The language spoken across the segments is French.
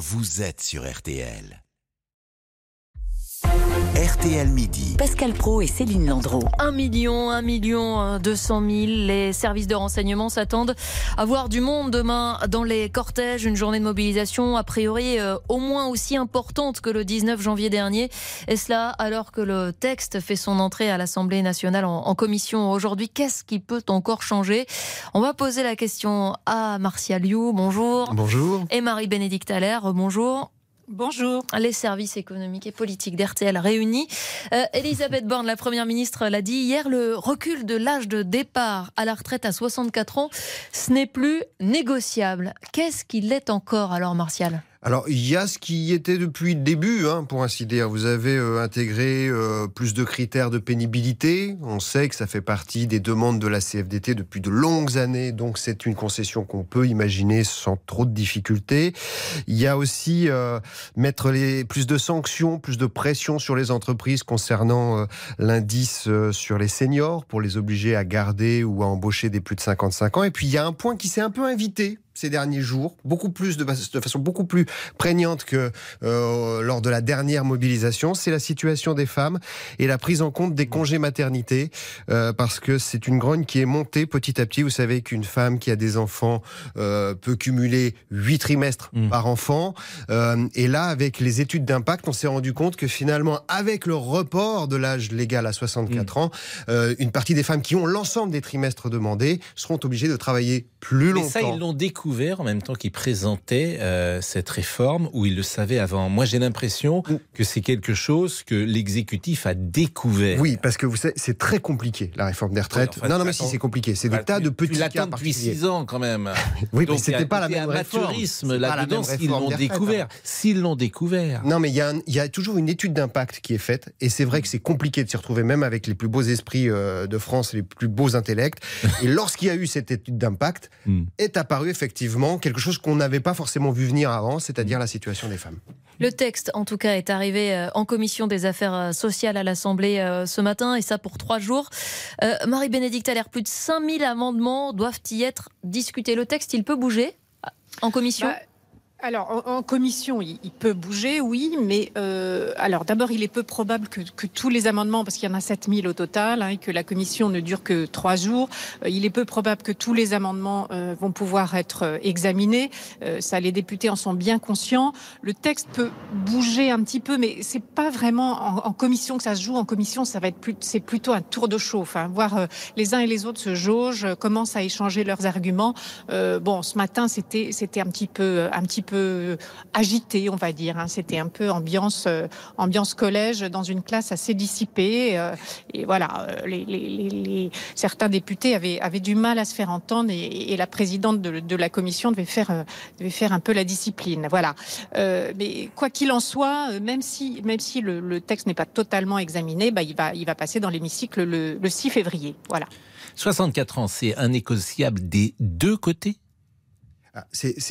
vous êtes sur RTL. RTL Midi. Pascal Pro et Céline Landreau. 1 million, 1 million 200 000. Les services de renseignement s'attendent à voir du monde demain dans les cortèges. Une journée de mobilisation a priori euh, au moins aussi importante que le 19 janvier dernier. Et cela alors que le texte fait son entrée à l'Assemblée nationale en, en commission aujourd'hui. Qu'est-ce qui peut encore changer? On va poser la question à Martial You. Bonjour. Bonjour. Et Marie-Bénédicte Allaire. Bonjour. Bonjour. Les services économiques et politiques d'RTL réunis. Euh, Elisabeth Borne, la Première ministre, l'a dit hier, le recul de l'âge de départ à la retraite à 64 ans, ce n'est plus négociable. Qu'est-ce qu'il est encore alors, Martial? Alors, il y a ce qui était depuis le début, hein, pour ainsi dire. Vous avez euh, intégré euh, plus de critères de pénibilité. On sait que ça fait partie des demandes de la CFDT depuis de longues années, donc c'est une concession qu'on peut imaginer sans trop de difficultés. Il y a aussi euh, mettre les, plus de sanctions, plus de pression sur les entreprises concernant l'indice sur les seniors pour les obliger à garder ou à embaucher des plus de 55 ans. Et puis, il y a un point qui s'est un peu invité ces derniers jours, beaucoup plus de, de façon beaucoup plus prégnante que euh, lors de la dernière mobilisation, c'est la situation des femmes et la prise en compte des congés maternité, euh, parce que c'est une grogne qui est montée petit à petit. Vous savez qu'une femme qui a des enfants euh, peut cumuler huit trimestres Mm. par enfant, et là, avec les études d'impact, on s'est rendu compte que finalement, avec le report de l'âge légal à 64 ans, euh, une partie des femmes qui ont l'ensemble des trimestres demandés seront obligées de travailler plus Mais longtemps. ça, ils l'ont découvert en même temps qu'ils présentaient euh, cette réforme, ou ils le savaient avant. Moi, j'ai l'impression que c'est quelque chose que l'exécutif a découvert. Oui, parce que vous savez, c'est très compliqué, la réforme des retraites. Ouais, non, non, mais si, c'est compliqué. C'est Bah, des tas tu- de petits cas depuis particuliers. six ans quand même. Oui, mais Donc, il c'était a pas la même réforme. pas là-dedans réforme l'ont découvert. hein. S'ils l'ont découvert. Non, mais il y, a un- il y a toujours une étude d'impact qui est faite, et c'est vrai que c'est compliqué de s'y retrouver, même avec les plus beaux esprits euh, de France, les plus beaux intellects. et lorsqu'il y a eu cette étude d'impact, Hmm. est apparu effectivement quelque chose qu'on n'avait pas forcément vu venir avant, c'est-à-dire la situation des femmes. Le texte, en tout cas, est arrivé euh, en commission des affaires euh, sociales à l'Assemblée euh, ce matin, et ça pour trois jours. Euh, Marie-Bénédicte Allaire, plus de 5000 amendements doivent y être discutés. Le texte, il peut bouger en commission? Bah, alors, en, en commission, il, il peut bouger, oui, mais euh, alors d'abord, il est peu probable que, que tous les amendements, parce qu'il y en a 7000 au total, hein, et que la commission ne dure que trois jours, euh, il est peu probable que tous les amendements euh, vont pouvoir être euh, examinés. Euh, ça, les députés en sont bien conscients. Le texte peut bouger un petit peu, mais c'est pas vraiment en, en commission que ça se joue. En commission, ça va être plus, c'est plutôt un tour de chauffe, hein, voir euh, les uns et les autres se jaugent, commencent à échanger leurs arguments. Bon, ce matin, c'était c'était un petit peu un petit peu agité, on va dire. hein. C'était un peu ambiance euh, ambiance collège dans une classe assez dissipée. euh, et voilà, euh, certains députés avaient avaient du mal à se faire entendre et, la présidente de, la commission devait faire euh, devait faire un peu la discipline. Voilà. Euh, mais quoi qu'il en soit, euh, même si même si le, texte n'est pas totalement examiné, bah, il va il va passer dans l'hémicycle le, le 6 février. Voilà. 64 ans, c'est un négociable des deux côtés? Ah,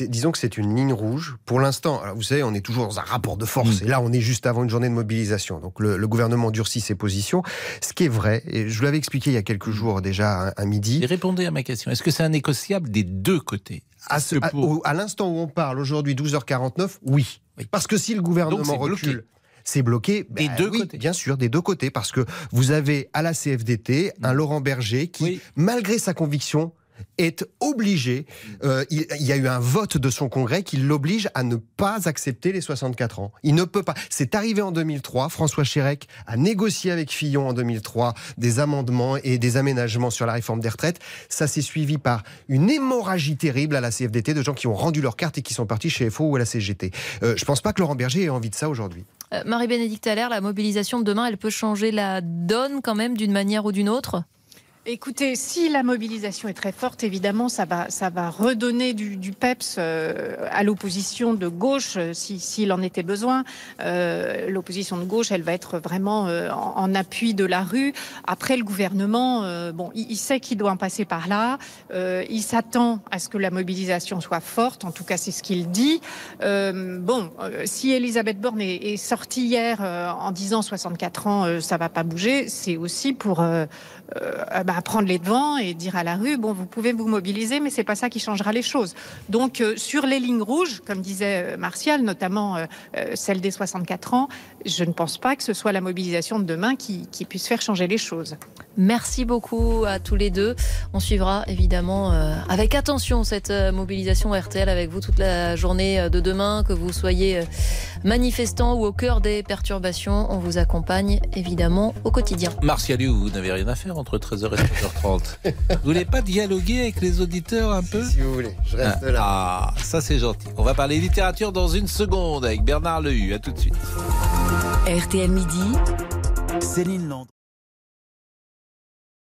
disons que c'est une ligne rouge. Pour l'instant, vous savez, on est toujours dans un rapport de force. Mm. Et là, on est juste avant une journée de mobilisation. Donc le, le gouvernement durcit ses positions. Ce qui est vrai, et je vous l'avais expliqué il y a quelques jours déjà à, à midi, Et répondez à ma question. Est-ce que c'est un négociable des deux côtés? À, ce- à- pour- à l'instant où on parle, aujourd'hui 12h49, oui. Oui. Parce que si le Donc, gouvernement bloqué. recule... C'est bloqué Des Ben deux oui, côtés. Bien sûr, des deux côtés, parce que vous avez à la CFDT un Laurent Berger qui, Oui. malgré sa conviction, est obligé, euh, il, y a eu un vote de son congrès qui l'oblige à ne pas accepter les 64 ans. Il ne peut pas. C'est arrivé en 2003, François Chérec a négocié avec Fillon en 2003 des amendements et des aménagements sur la réforme des retraites. Ça s'est suivi par une hémorragie terrible à la CFDT de gens qui ont rendu leur carte et qui sont partis chez FO ou à la CGT. Euh, je pense pas que Laurent Berger ait envie de ça aujourd'hui. Euh, Marie-Bénédicte Allaire, la mobilisation de demain, elle peut changer la donne quand même d'une manière ou d'une autre? Écoutez, si la mobilisation est très forte, évidemment, ça va, ça va redonner du, du peps euh, à l'opposition de gauche, euh, si- s'il en était besoin. Euh, l'opposition de gauche, elle va être vraiment euh, en, appui de la rue. Après, le gouvernement, euh, bon, il, il sait qu'il doit en passer par là. Euh, il s'attend à ce que la mobilisation soit forte. En tout cas, c'est ce qu'il dit. Bon, si Elisabeth Borne est, est sortie hier en disant 64 ans, ça va pas bouger, c'est aussi pour euh, euh, bah, prendre les devants et dire à la rue bon, vous pouvez vous mobiliser, mais c'est pas ça qui changera les choses. Donc, euh, sur les lignes rouges, comme disait Martial, notamment celle des 64 ans, je ne pense pas que ce soit la mobilisation de demain qui puisse faire changer les choses. Merci beaucoup à tous les deux. On suivra évidemment avec attention cette mobilisation RTL avec vous toute la journée de demain, que vous soyez manifestant ou au cœur des perturbations. On vous accompagne évidemment au quotidien. Martial, vous n'avez rien à faire entre 13h et 13h30. vous voulez pas dialoguer avec les auditeurs un peu? Si vous voulez, je reste ah, là. Ah, ça c'est gentil. On va parler littérature dans une seconde avec Bernard Lehu. À tout de suite. RTL Midi. Céline Land.